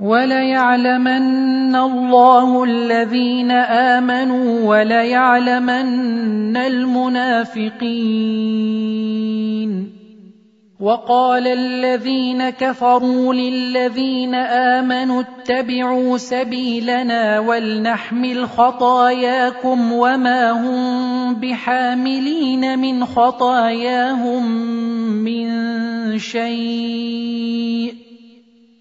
وليعلمن الله الذين آمنوا وليعلمن المنافقين. وقال الذين كفروا للذين آمنوا اتبعوا سبيلنا ولنحمل خطاياكم وما هم بحاملين من خطاياهم من شيء.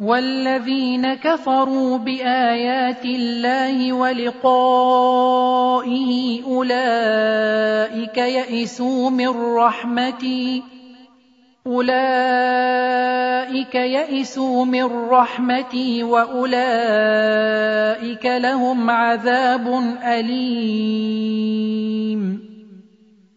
والذين كفروا بآيات الله ولقائه أولئك يئسوا من رحمتي. أولئك يئسوا من رحمتي وأولئك لهم عذاب أليم.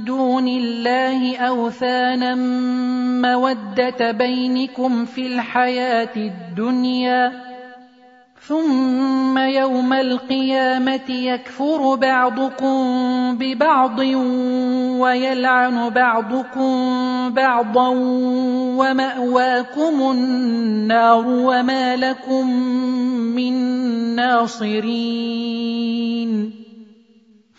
دون الله أوثانا مودة بينكم في الحياة الدنيا ثم يوم القيامة يكفر بعضكم ببعض ويلعن بعضكم بعضا ومأواكم النار وما لكم من ناصرين.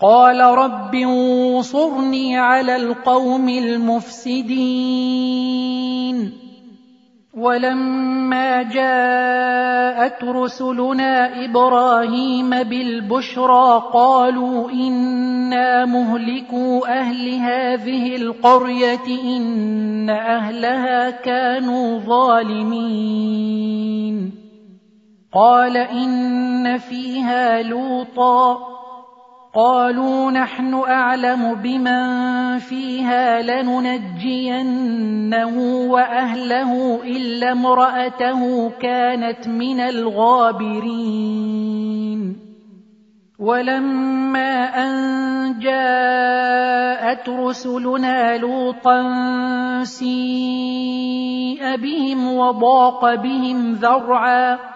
قال رب انصرني على القوم المفسدين. ولما جاءت رسلنا إبراهيم بالبشرى قالوا إنا مهلكو أهل هذه القرية إن أهلها كانوا ظالمين. قال إن فيها لوطا قالوا نحن أعلم بمن فيها لننجينه وأهله إلا امرأته كانت من الغابرين. ولما أن جاءت رسلنا لوطا سيء بهم وضاق بهم ذرعا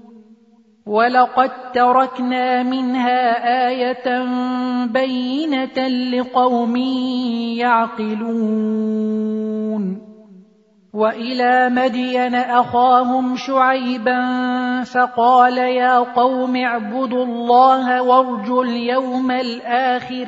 ولقد تركنا منها إيه بينه لقوم يعقلون والى مدين اخاهم شعيبا فقال يا قوم اعبدوا الله وارجوا اليوم الآخر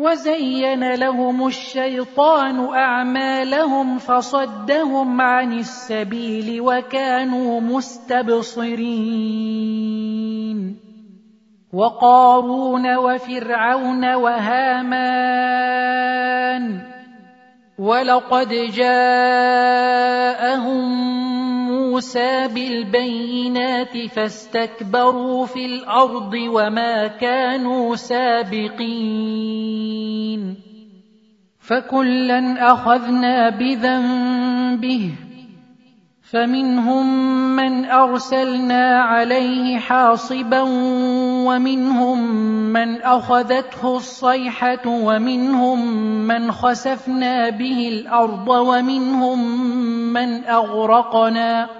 وزين لهم الشيطان أعمالهم فصدهم عن السبيل وكانوا مستبصرين. وقارون وفرعون وهامان. ولقد جاءهم موسى بالبينات فاستكبروا في الأرض وما كانوا سابقين. فكلا أخذنا بذنبه فمنهم من أرسلنا عليه حاصبا ومنهم من أخذته الصيحة ومنهم من خسفنا به الأرض ومنهم من أغرقنا.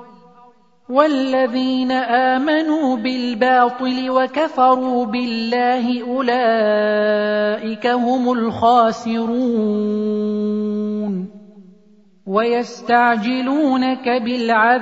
والذين آمنوا بالباطل وكفروا بالله أولئك هم الخاسرون ويستعجلونك بالعذاب